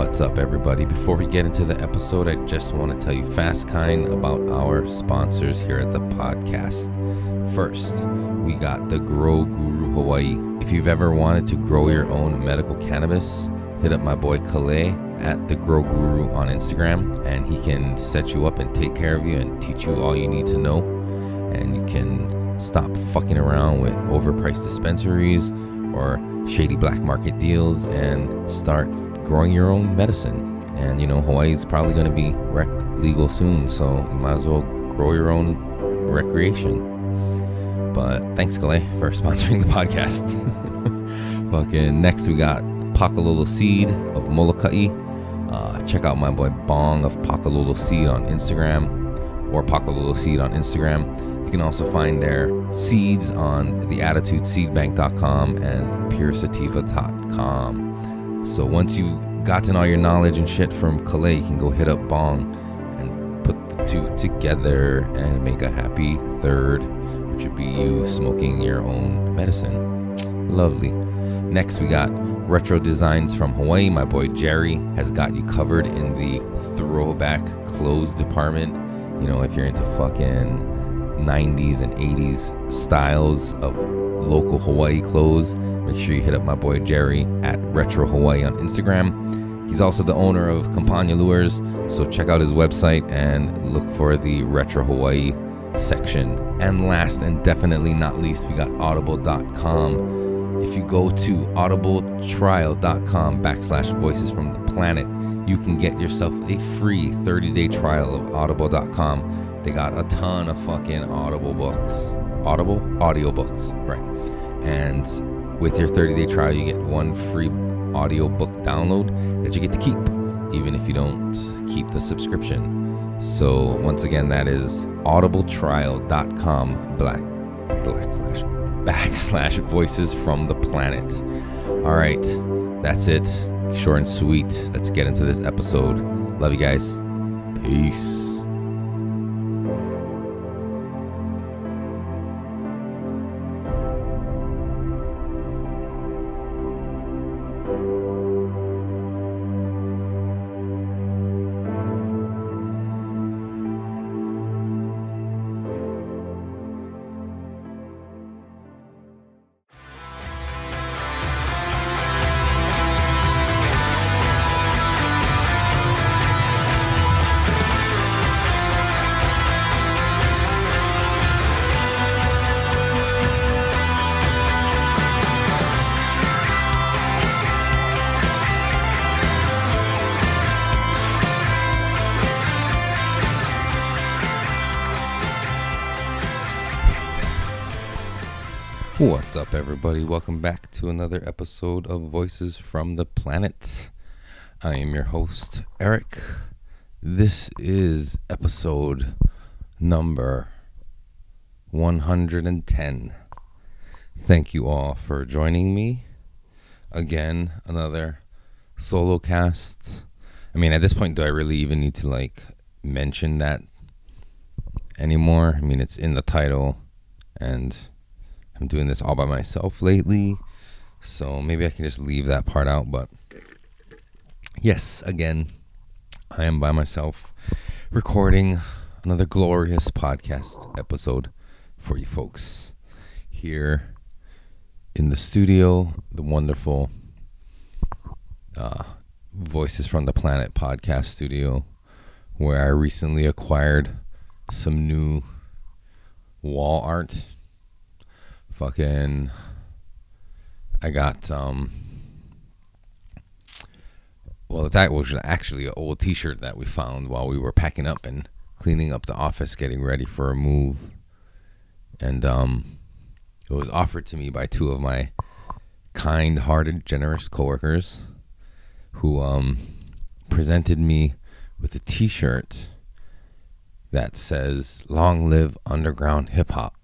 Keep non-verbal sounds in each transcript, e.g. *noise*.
What's up, everybody? Before we get into the episode, I just want to tell you fast kind about our sponsors here at the podcast. First, we got the Grow Guru Hawaii. If you've ever wanted to grow your own medical cannabis, hit up my boy Calais at the Grow Guru on Instagram, and he can set you up and take care of you and teach you all you need to know. And you can stop fucking around with overpriced dispensaries or shady black market deals and start growing your own medicine. And you know, Hawaii's probably going to be rec legal soon, so you might as well grow your own recreation. But thanks, Calais, for *laughs* sponsoring the podcast. *laughs* Fucking next, we got Pakalolo Seed of Molokai. Uh, check out my boy Bong of Pakalolo Seed on Instagram or Pakalolo Seed on Instagram. You can also find their seeds on theattitudeseedbank.com and puresativa.com. So once you've gotten all your knowledge and shit from Calais, you can go hit up Bong and put the two together and make a happy third, which would be you smoking your own medicine. Lovely. Next, we got retro designs from Hawaii. My boy Jerry has got you covered in the throwback clothes department. You know, if you're into fucking 90s and 80s styles of local Hawaii clothes, make sure you hit up my boy Jerry at Retro Hawaii on Instagram. He's also the owner of Campania Lures, so check out his website and look for the Retro Hawaii section. And last and definitely not least, we got audible.com. If you go to audibletrial.com backslash voices from the planet, you can get yourself a free 30 day trial of audible.com they got a ton of fucking Audible books. Audible? Audiobooks, right. And with your 30 day trial, you get one free audiobook download that you get to keep, even if you don't keep the subscription. So, once again, that is audibletrial.com black, black slash, backslash voices from the planet. All right, that's it. Short and sweet. Let's get into this episode. Love you guys. Peace. Everybody? Welcome back to another episode of Voices from the Planet. I am your host, Eric. This is episode number 110. Thank you all for joining me. Again, another solo cast. I mean, at this point, do I really even need to like mention that anymore? I mean, it's in the title and I'm doing this all by myself lately, so maybe I can just leave that part out. But yes, again, I am by myself recording another glorious podcast episode for you folks here in the studio, the wonderful uh, Voices from the Planet podcast studio, where I recently acquired some new wall art fucking I got um well that was actually an old t-shirt that we found while we were packing up and cleaning up the office getting ready for a move. And um it was offered to me by two of my kind-hearted generous coworkers who um presented me with a t-shirt that says long live underground hip hop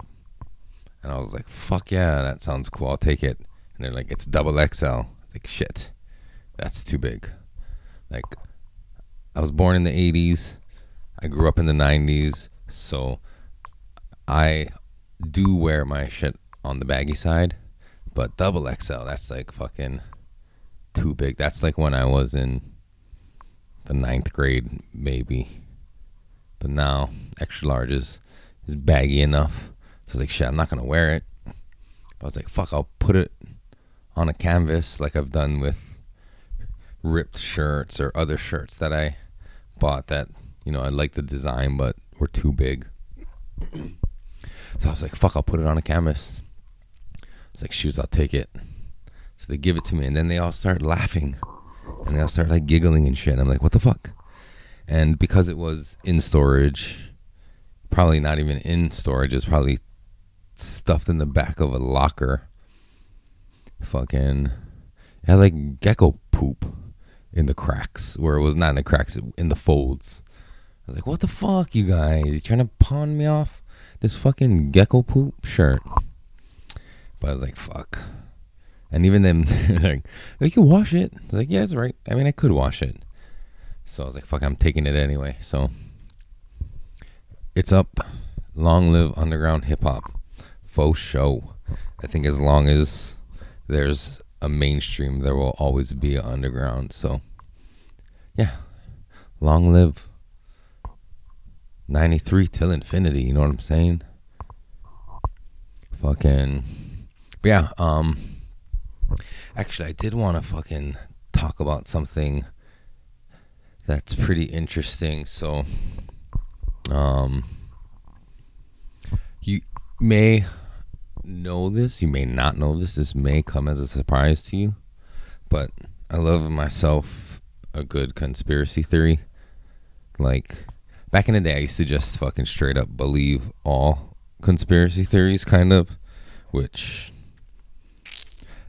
and I was like, fuck yeah, that sounds cool. I'll take it. And they're like, it's double XL. Like, shit, that's too big. Like, I was born in the 80s. I grew up in the 90s. So I do wear my shit on the baggy side. But double XL, that's like fucking too big. That's like when I was in the ninth grade, maybe. But now extra large is is baggy enough. So I was like, shit, I'm not gonna wear it. But I was like, fuck, I'll put it on a canvas like I've done with ripped shirts or other shirts that I bought that you know I like the design but were too big. so I was like, fuck, I'll put it on a canvas. It's like, shoes, I'll take it. So they give it to me, and then they all start laughing, and they all start like giggling and shit. And I'm like, what the fuck? And because it was in storage, probably not even in storage, it's probably stuffed in the back of a locker. Fucking, it had like gecko poop in the cracks, where it was not in the cracks, in the folds. I was like, what the fuck, you guys? You trying to pawn me off this fucking gecko poop shirt? But I was like, fuck. And even then, *laughs* like, you can wash it. I was like, yeah, that's right. I mean, I could wash it. So I was like, fuck, I'm taking it anyway. So it's up. Long live underground hip hop. Faux show. I think as long as there's a mainstream, there will always be an underground. So yeah, long live 93 till infinity. You know what I'm saying? Fucking. yeah, um. Actually, I did want to fucking talk about something that's pretty interesting. So, um, you may know this, you may not know this. This may come as a surprise to you, but I love myself a good conspiracy theory. Like back in the day, I used to just fucking straight up believe all conspiracy theories, kind of, which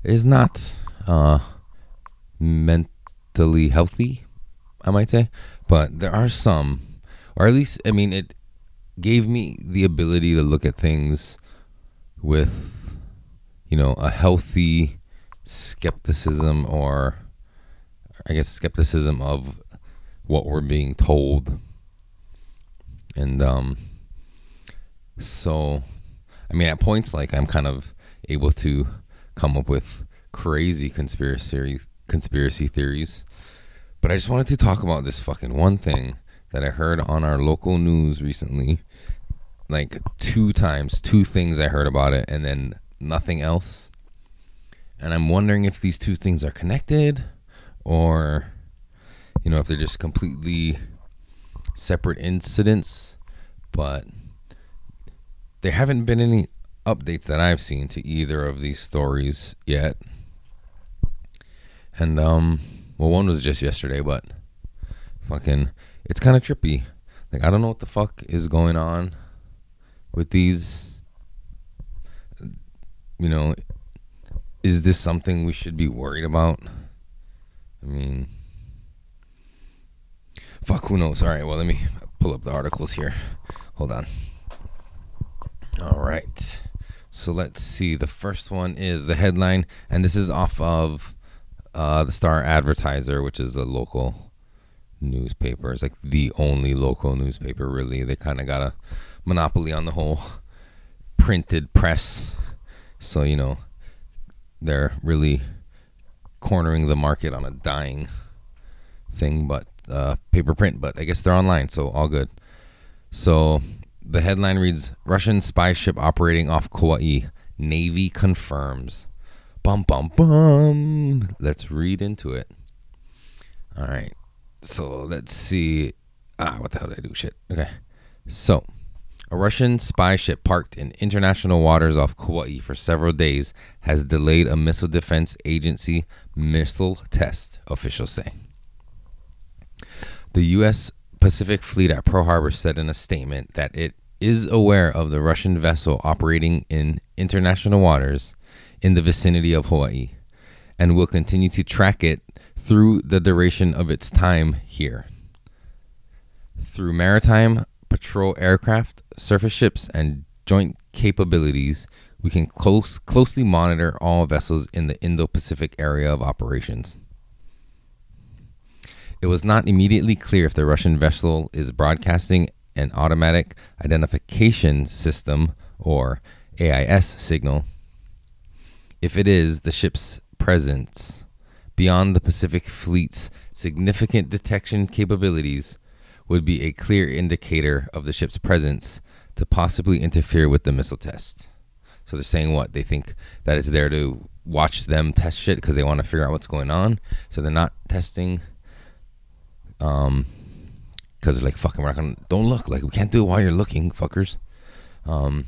is not uh, mentally healthy I might say. But there are some, or at least, I mean, it gave me the ability to look at things with, you know, a healthy skepticism or, I guess, skepticism of what we're being told. And, um, so, I mean, at points, like, I'm kind of able to come up with crazy conspiracy conspiracy theories but I just wanted to talk about this fucking one thing that I heard on our local news recently. Like two times, two things I heard about it, and then nothing else. And I'm wondering if these two things are connected or, you know, if they're just completely separate incidents. But there haven't been any updates that I've seen to either of these stories yet. And, um, well, one was just yesterday, but fucking, it's kind of trippy. Like, I don't know what the fuck is going on with these. You know, is this something we should be worried about? I mean, fuck, who knows? All right, well, let me pull up the articles here. Hold on. All right. So let's see. The first one is the headline, and this is off of uh, the Star Advertiser, which is a local newspaper, it's like the only local newspaper. Really, they kind of got a monopoly on the whole printed press. So you know, they're really cornering the market on a dying thing, but uh, paper print. But I guess they're online, so all good. So the headline reads: Russian spy ship operating off Kauai. Navy confirms. Bum bum bum. Let's read into it. All right. So let's see. Ah, what the hell did I do? Shit. Okay. So, a Russian spy ship parked in international waters off Kauai for several days has delayed a Missile Defense Agency missile test, officials say. The U.S. Pacific Fleet at Pearl Harbor said in a statement that it is aware of the Russian vessel operating in international waters in the vicinity of Hawaii and will continue to track it through the duration of its time here. Through maritime patrol aircraft, surface ships, and joint capabilities, we can close, closely monitor all vessels in the Indo Pacific area of operations. It was not immediately clear if the Russian vessel is broadcasting an automatic identification system or AIS signal if it is, the ship's presence beyond the Pacific Fleet's significant detection capabilities would be a clear indicator of the ship's presence to possibly interfere with the missile test. So they're saying what? They think that it's there to watch them test shit because they want to figure out what's going on. So they're not testing. Um, because they're like, fucking, we're not gonna, don't look. Like, we can't do it while you're looking, fuckers. Um,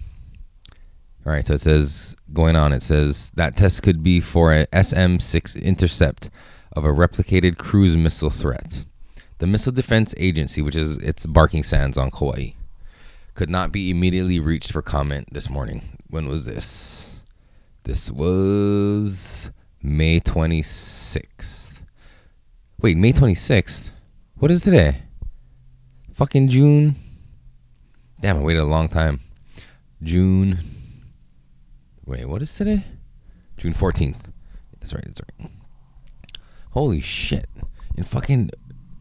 all right, so it says, going on, it says that test could be for a SM 6 intercept of a replicated cruise missile threat. The Missile Defense Agency, which is its Barking Sands on Kauai, could not be immediately reached for comment this morning. When was this? This was May 26th. Wait, May 26th? What is today? Fucking June. Damn, I waited a long time. June. Wait, what is today? June 14th. That's right, that's right. Holy shit. In fucking.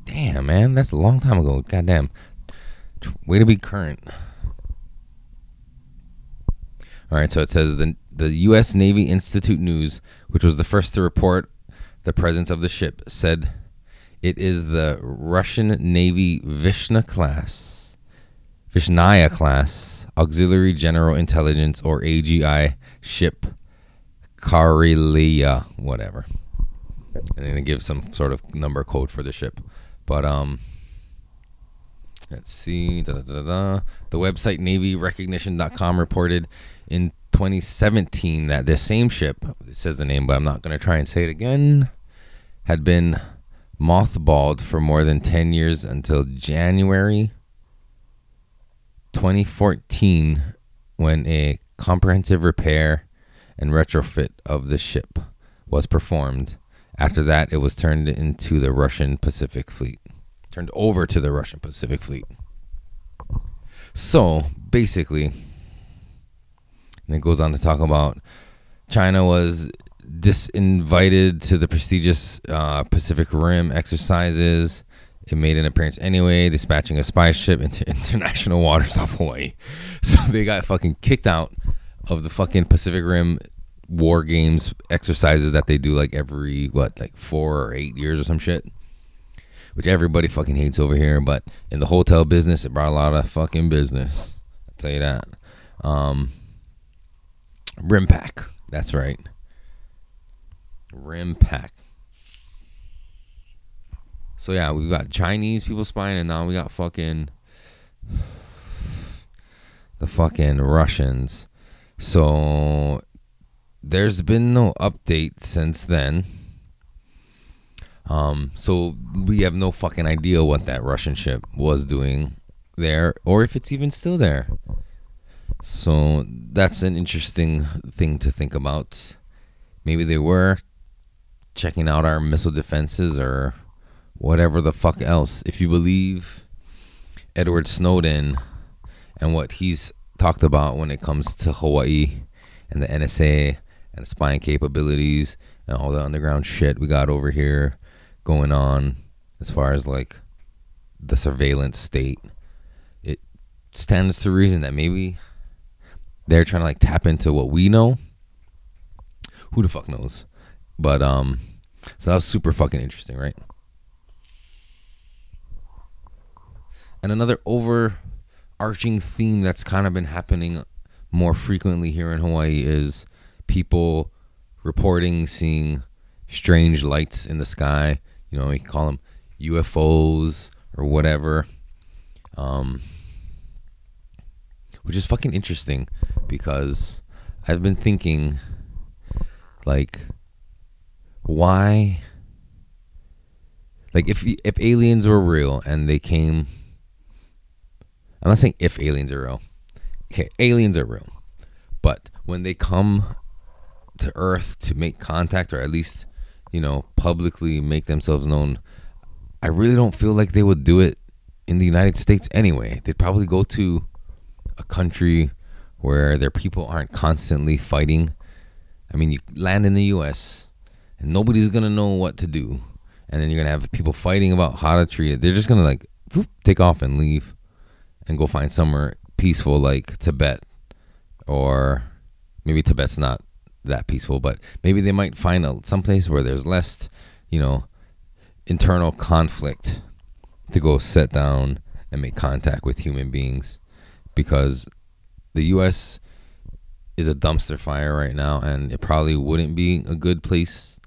Damn, man. That's a long time ago. Goddamn. Way to be current. All right, so it says the the U.S. Navy Institute News, which was the first to report the presence of the ship, said it is the Russian Navy Vishna class, Vishnaya class auxiliary general intelligence or AGI ship, Karelia, whatever. And then it gives some sort of number code for the ship, but um. Let's see. Da, da, da, the website NavyRecognition.com reported in 2017 that this same ship, it says the name, but I'm not going to try and say it again, had been mothballed for more than 10 years until January 2014 when a comprehensive repair and retrofit of the ship was performed. After that, it was turned into the Russian Pacific Fleet turned over to the Russian Pacific Fleet. So basically, and it goes on to talk about China was disinvited to the prestigious uh, Pacific Rim exercises. It made an appearance anyway, dispatching a spy ship into *laughs* international waters off Hawaii. So they got fucking kicked out of the fucking Pacific Rim war games exercises that they do like every what like four or eight years or some shit which everybody fucking hates over here. But in the hotel business, it brought a lot of fucking business. I'll tell you that. Um, RIMPAC. That's right. RIMPAC. So yeah, we've got Chinese people spying, and now we got fucking *sighs* the fucking Russians. So there's been no update since then. Um, so we have no fucking idea what that Russian ship was doing there, or if it's even still there. So that's an interesting thing to think about. Maybe they were checking out our missile defenses or whatever the fuck else. If you believe Edward Snowden and what he's talked about when it comes to Hawaii and the NSA and spying capabilities and all the underground shit we got over here going on as far as like the surveillance state, it stands to reason that maybe they're trying to like tap into what we know. Who the fuck knows? But um so that was super fucking interesting, right? And another overarching theme that's kind of been happening more frequently here in Hawaii is people reporting seeing strange lights in the sky you know, can call them UFOs or whatever. Um, which is fucking interesting because I've been thinking, like, why? Like, if if aliens were real and they came, I'm not saying if aliens are real. Okay, aliens are real, but when they come to Earth to make contact, or at least you know, publicly make themselves known, I really don't feel like they would do it in the United States anyway. They'd probably go to a country where their people aren't constantly fighting. I mean, you land in the US and nobody's going to know what to do. And then you're going to have people fighting about how to treat it. They're just going to like whoop, take off and leave and go find somewhere peaceful like Tibet or maybe Tibet's not that peaceful, but maybe they might find a, some place where there's less, you know, internal conflict to go sit down and make contact with human beings because the US is a dumpster fire right now and it probably wouldn't be a good place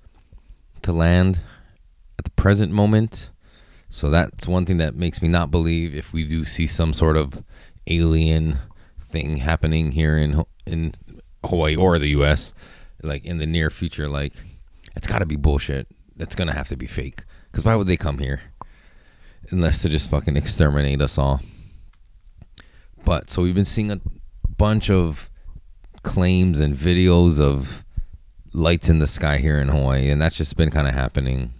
to land at the present moment. So that's one thing that makes me not believe if we do see some sort of alien thing happening here in in Hawaii or the US like in the near future like it's got to be bullshit. That's to have to be fake cuz why would they come here unless to just fucking exterminate us all. But so we've been seeing a bunch of claims and videos of lights in the sky here in Hawaii and that's just been kind of happening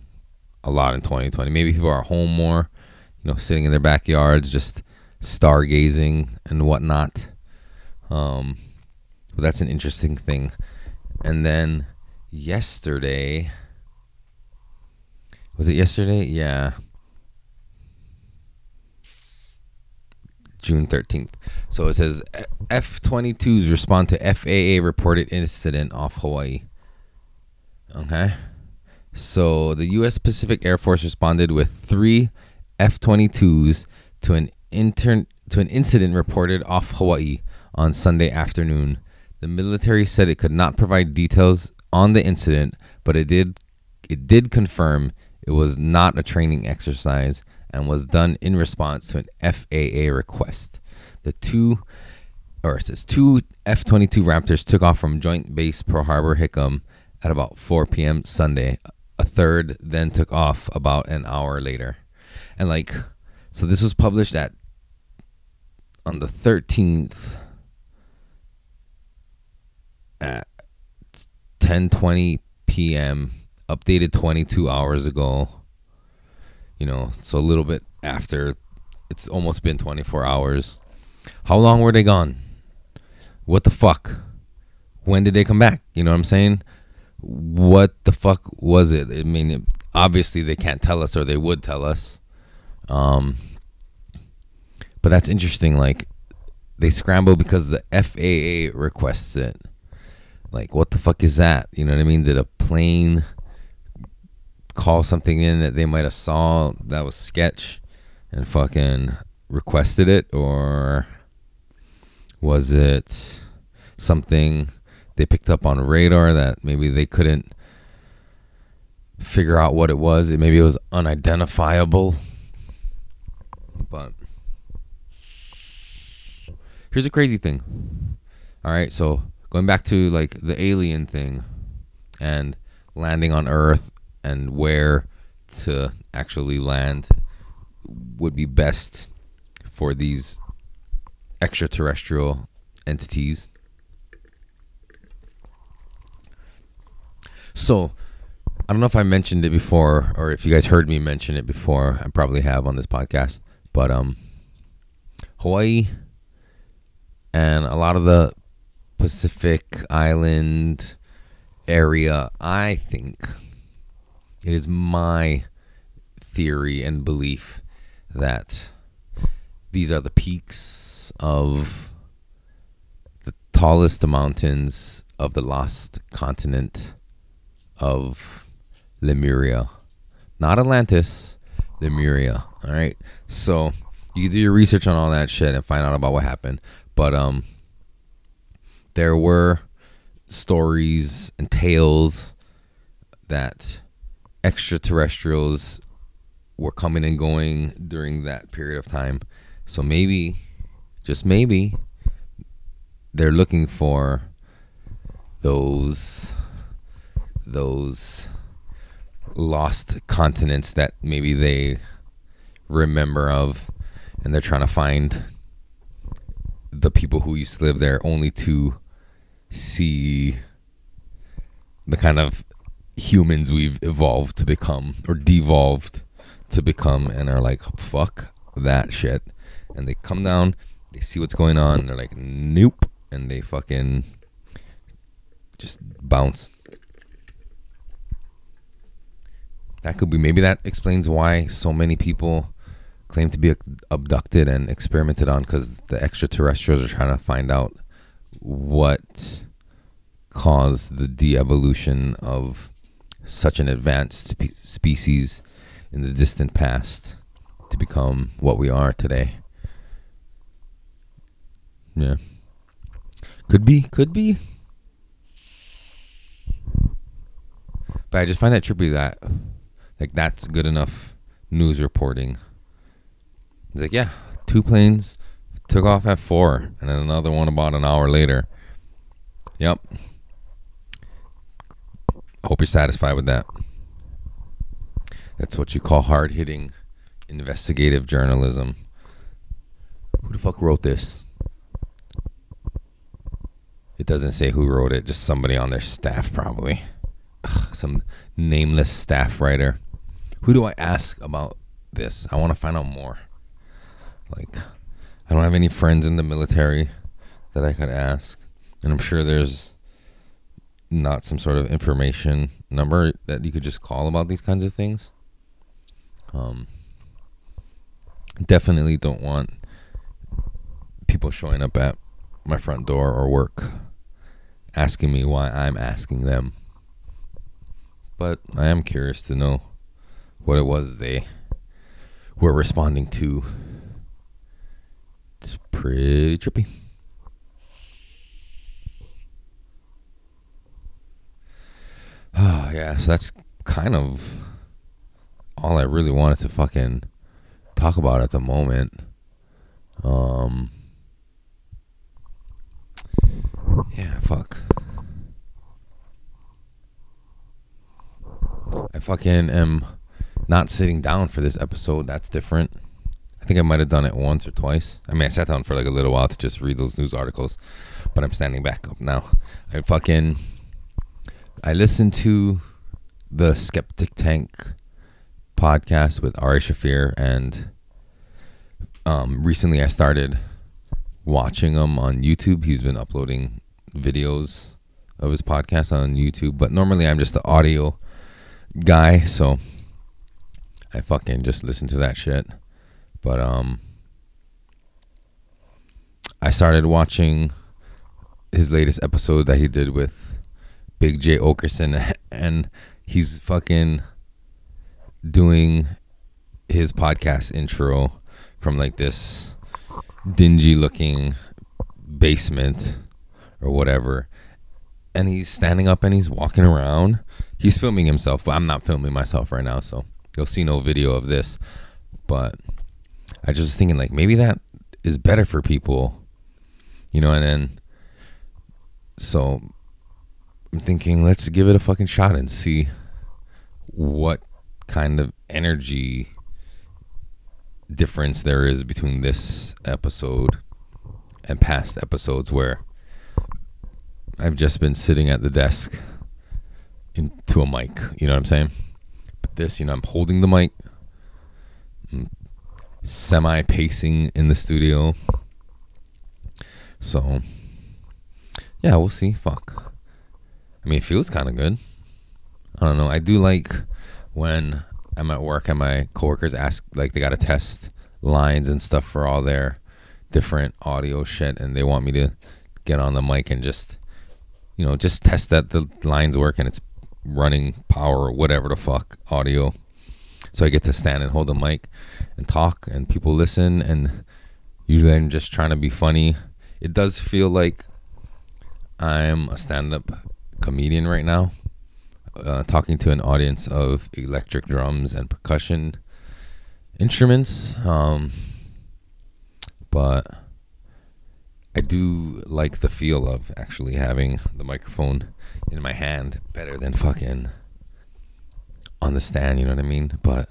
a lot in 2020. Maybe people are home more, you know, sitting in their backyards, just stargazing and whatnot. Um, but that's an interesting thing. And then yesterday, was it yesterday? Yeah. June 13th. So it says F 22s respond to FAA reported incident off Hawaii. Okay. So the U.S. Pacific Air Force responded with three F-22s to an intern to an incident reported off Hawaii on Sunday afternoon. The military said it could not provide details on the incident, but it did it did confirm it was not a training exercise and was done in response to an FAA request. The two or it says two F-22 Raptors took off from Joint Base Pearl Harbor Hickam at about 4 p.m. Sunday, a third then took off about an hour later. And like so this was published at on the 13th at 10:20 p.m. updated 22 hours ago. You know, so a little bit after it's almost been 24 hours. How long were they gone? What the fuck? When did they come back? You know what I'm saying? what the fuck was it? I mean, it, obviously they can't tell us, or they would tell us. Um, but that's interesting. Like they scramble because the FAA requests it. Like, what the fuck is that? You know what I mean? Did a plane call something in that they might have saw that was sketch and fucking requested it, or was it something? they picked up on radar that maybe they couldn't figure out what it was. It maybe it was unidentifiable. But here's a crazy thing. All right, so going back to like the alien thing and landing on Earth and where to actually land would be best for these extraterrestrial entities. So, I don't know if I mentioned it before or if you guys heard me mention it before. I probably have on this podcast, but um, Hawaii and a lot of the Pacific Island area, I think it is my theory and belief that these are the peaks of the tallest mountains of the lost continent of Lemuria, not Atlantis, Lemuria. All right, so you do your research on all that shit and find out about what happened. But um, there were stories and tales that extraterrestrials were coming and going during that period of time. So maybe, just maybe, they're looking for those those lost continents that maybe they remember of and they're trying to find the people who used to live there only to see the kind of humans we've evolved to become or devolved to become and are like fuck that shit. And they come down they see what's going on they're like nope. And they fucking just bounce. That could be maybe that explains why so many people claim to be abducted and experimented on because the extraterrestrials are trying to find out what caused the de-evolution of such an advanced spe- species in the distant past to become what we are today. Yeah. Could be, could be. But I just find that trippy that like that's good enough news reporting. It's like, yeah, two planes took off at four and then another one about an hour later. Yep. Hope you're satisfied with that. That's what you call hard hitting investigative journalism. Who the fuck wrote this? It doesn't say who wrote it, just somebody on their staff, probably. Ugh, some nameless staff writer. Who do I ask about this? I want to find out more. Like, I don't have any friends in the military that I could ask. And I'm sure there's not some sort of information number that you could just call about these kinds of things. Um, definitely don't want people showing up at my front door or work asking me why I'm asking them. But I am curious to know what it was they were responding to. It's pretty trippy. Oh, *sighs* yeah, so that's kind of all I really wanted to fucking talk about at the moment. Um, yeah, fuck. I fucking am not sitting down for this episode. That's different. I think I might have done it once or twice. I mean, I sat down for like a little while to just read those news articles, but I'm standing back up now. I fucking I listened to the Skeptic Tank podcast with Ari Shaffir, and um, recently I started watching him on YouTube. He's been uploading videos of his podcast on YouTube, but normally I'm just the audio guy, so I fucking just listen to that shit. But um I started watching his latest episode that he did with Big Jay Oakerson *laughs* and he's fucking doing his podcast intro from like this dingy looking basement or whatever and he's standing up and he's walking around. He's filming himself but i'm not filming myself right now so you'll see no video of this but i just was thinking like maybe that is better for people you know and then so i'm thinking let's give it a fucking shot and see what kind of energy difference there is between this episode and past episodes where I've just been sitting at the desk into a mic. You know what I'm saying? But this, you know, I'm holding the mic, mm. Semi pacing in the studio. So, yeah, we'll see. Fuck. I mean, it feels kind of good. I don't know. I do like when I'm at work and my coworkers ask, like, they got to test lines and stuff for all their different audio shit, and they want me to get on the mic and just you know, just test that the lines work and it's running power or whatever the fuck audio. So I get to stand and hold the mic and talk and people listen and usually I'm just trying to be funny. It does feel like I'm a stand-up comedian right now, uh, talking to an audience of electric drums and percussion instruments. Um, but I do like the feel of actually having the microphone in my hand better than fucking on the stand, you know what I mean? But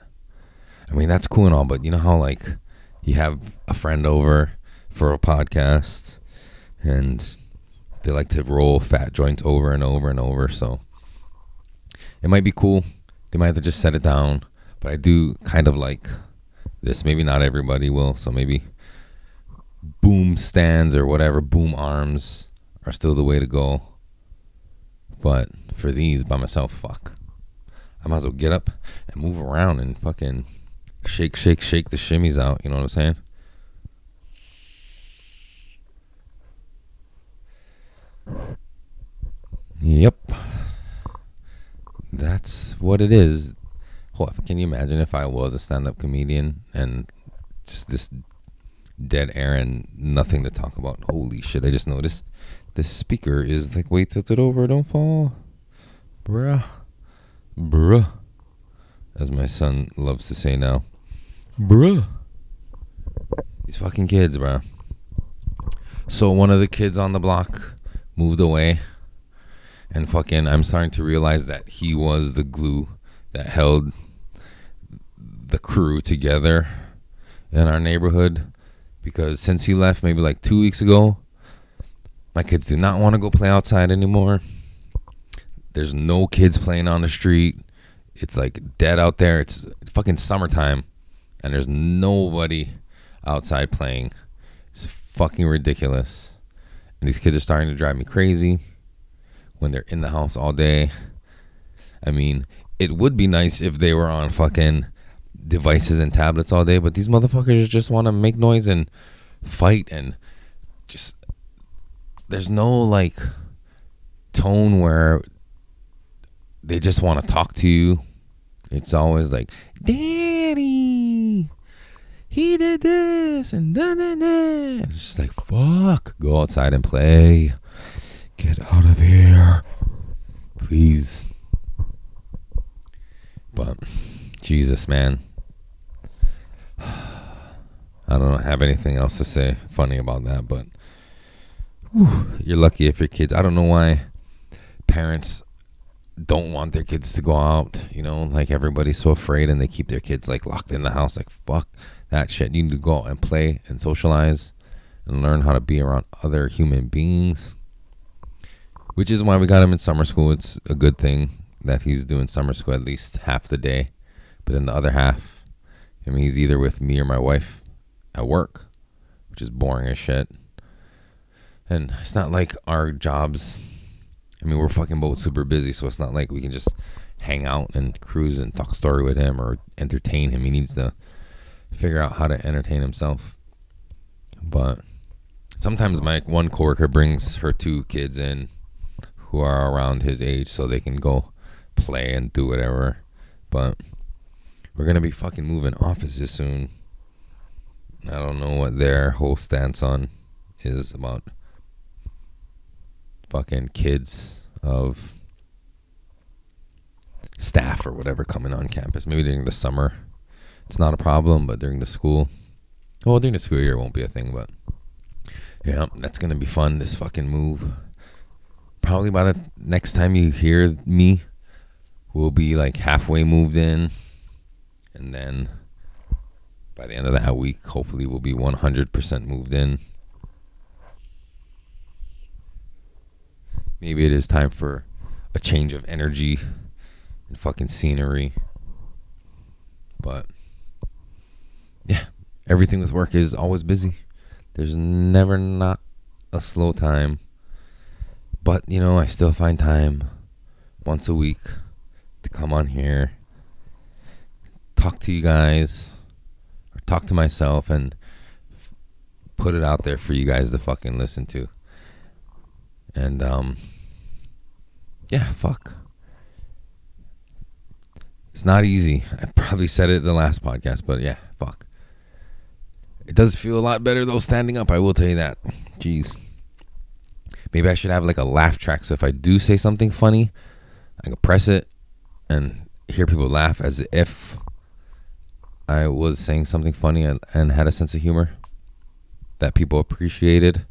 I mean that's cool and all, but you know how like you have a friend over for a podcast and they like to roll fat joints over and over and over, so it might be cool. They might have to just set it down, but I do kind of like this. Maybe not everybody will, so maybe boom stands or whatever, boom arms are still the way to go. But for these by myself, fuck. I might as well get up and move around and fucking shake, shake, shake the shimmies out. You know what I'm saying? Yep. That's what it is. Can you imagine if I was a stand-up comedian and just this dead air and nothing to talk about? Holy shit! I just noticed this speaker is like way tilted over. Don't fall, bruh, bruh, as my son loves to say now, bruh. These fucking kids, bruh. So one of the kids on the block moved away, and fucking, I'm starting to realize that he was the glue that held the crew together in our neighborhood. Because since he left, maybe like two weeks ago, my kids do not want to go play outside anymore. There's no kids playing on the street. It's like dead out there. It's fucking summertime, and there's nobody outside playing It's fucking ridiculous. And these kids are starting to drive me crazy when they're in the house all day. I mean, it would be nice if they were on fucking devices and tablets all day, but these motherfuckers just want to make noise and fight and just there's no like tone where they just want to talk to you. It's always like, "Daddy, he did this and da da da. It's just like fuck. Go outside and play. Get out of here, please. But Jesus, man. *sighs* I don't have anything else to say funny about that, but whew, you're lucky if your kids. I don't know why parents don't want their kids to go out. You know, like everybody's so afraid and they keep their kids like locked in the house. Like fuck that shit. You need to go out and play and socialize and learn how to be around other human beings. Which is why we got him in summer school. It's a good thing that he's doing summer school at least half the day. But then the other half, I mean, he's either with me or my wife at work, which is boring as shit. And it's not like our jobs. I mean, we're fucking both super busy, so it's not like we can just hang out and cruise and talk story with him or entertain him. He needs to figure out how to entertain himself. But sometimes my one coworker brings her two kids in who are around his age so they can go play and do whatever. But we're gonna be fucking moving offices soon. I don't know what their whole stance on is about fucking kids of staff or whatever coming on campus. Maybe during the summer it's not a problem, but during the school, well, during the school year, it won't be a thing. But yeah, that's gonna be fun. This fucking move. Probably by the next time you hear me, we'll be like halfway moved in, and then by the end of that week, hopefully, we'll be 100% moved in. Maybe it is time for a change of energy and fucking scenery. But yeah, everything with work is always busy. There's never not a slow time. But, you know, I still find time once a week to come on here, talk to you guys, or talk to myself, and put it out there for you guys to fucking listen to. And, um, yeah, fuck. It's not easy. I probably said it in the last podcast, but yeah, fuck. It does feel a lot better though standing up. I will tell you that. Jeez. Maybe I should have like a laugh track so if I do say something funny, I can press it and hear people laugh as if I was saying something funny and, had a sense of humor that people appreciated.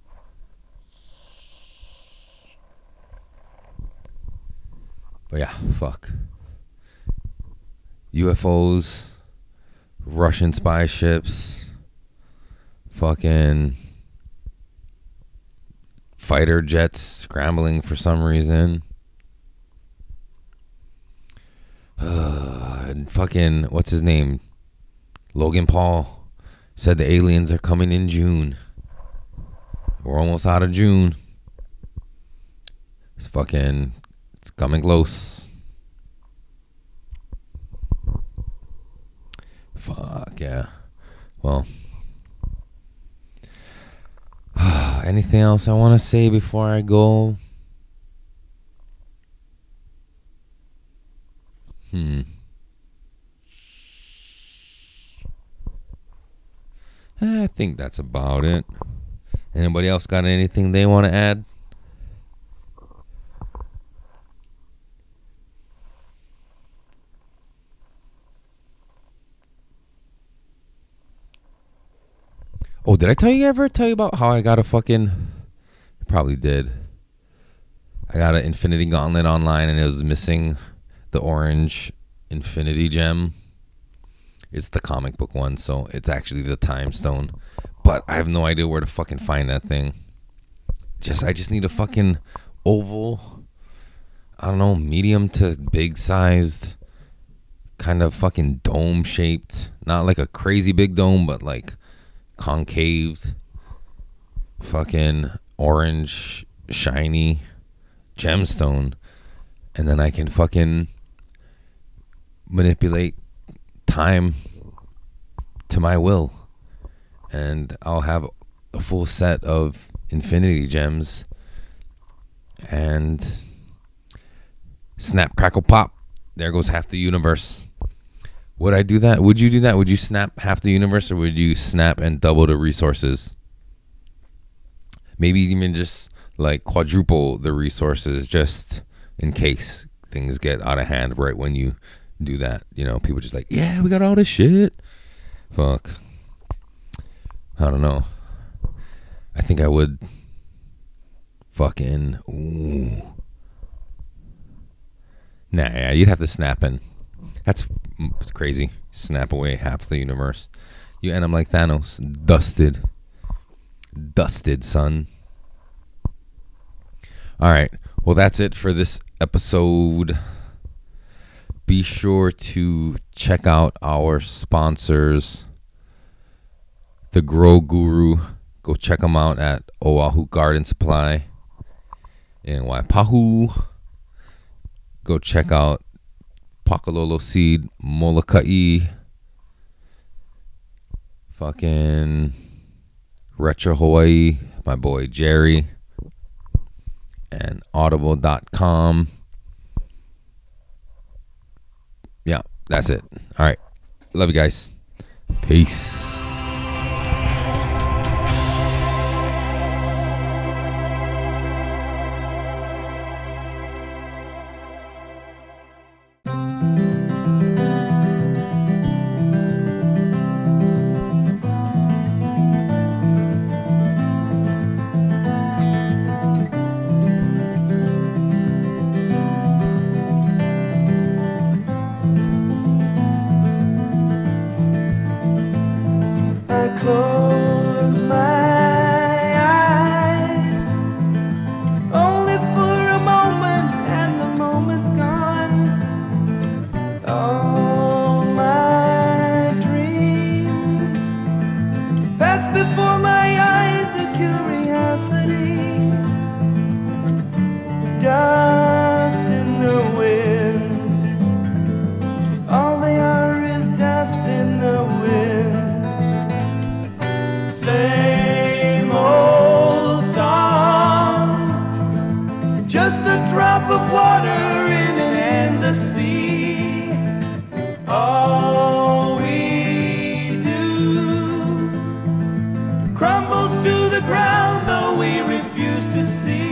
But yeah, fuck. UFOs, Russian spy ships, fucking fighter jets scrambling for some reason. *sighs* and fucking what's his name? Logan Paul said the aliens are coming in June. We're almost out of June. It's fucking Coming close. Fuck yeah. Well. *sighs* Anything else I want to say before I go? Hmm. I think that's about it. Anybody else got anything they want to add? Oh, did I tell you ever tell you about how I got a fucking probably did. I got an Infinity Gauntlet online and it was missing the orange Infinity Gem. It's the comic book one, so it's actually the Time Stone. But I have no idea where to fucking find that thing. Just I just need a fucking oval. I don't know, medium to big sized, kind of fucking dome shaped. Not like a crazy big dome, but like concaved. Fucking orange, shiny gemstone. And then I can fucking manipulate time to my will. And I'll have a full set of infinity gems and snap crackle pop there goes half the universe would i do that? Would you do that? Would you snap half the universe or would you snap and double the resources? Maybe even just like quadruple the resources just in case things get out of hand right when you do that you know? People just like yeah we got all this shit. Fuck. I don't know. I think i would fucking ooh. Nah, yeah, you'd have to snap in. That's crazy. Snap away half the universe. You end up like Thanos, dusted, dusted, son. All right. Well, that's it for this episode. Be sure to check out our sponsors, the Grow Guru. Go check them out at Oahu Garden Supply in Waipahu. Go check out Pakalolo Seed, Molokai, fucking Retro Hawaii, my boy Jerry, and audible.com. Yeah, that's it. All right. Love you guys. Peace. ground, though we refuse to see.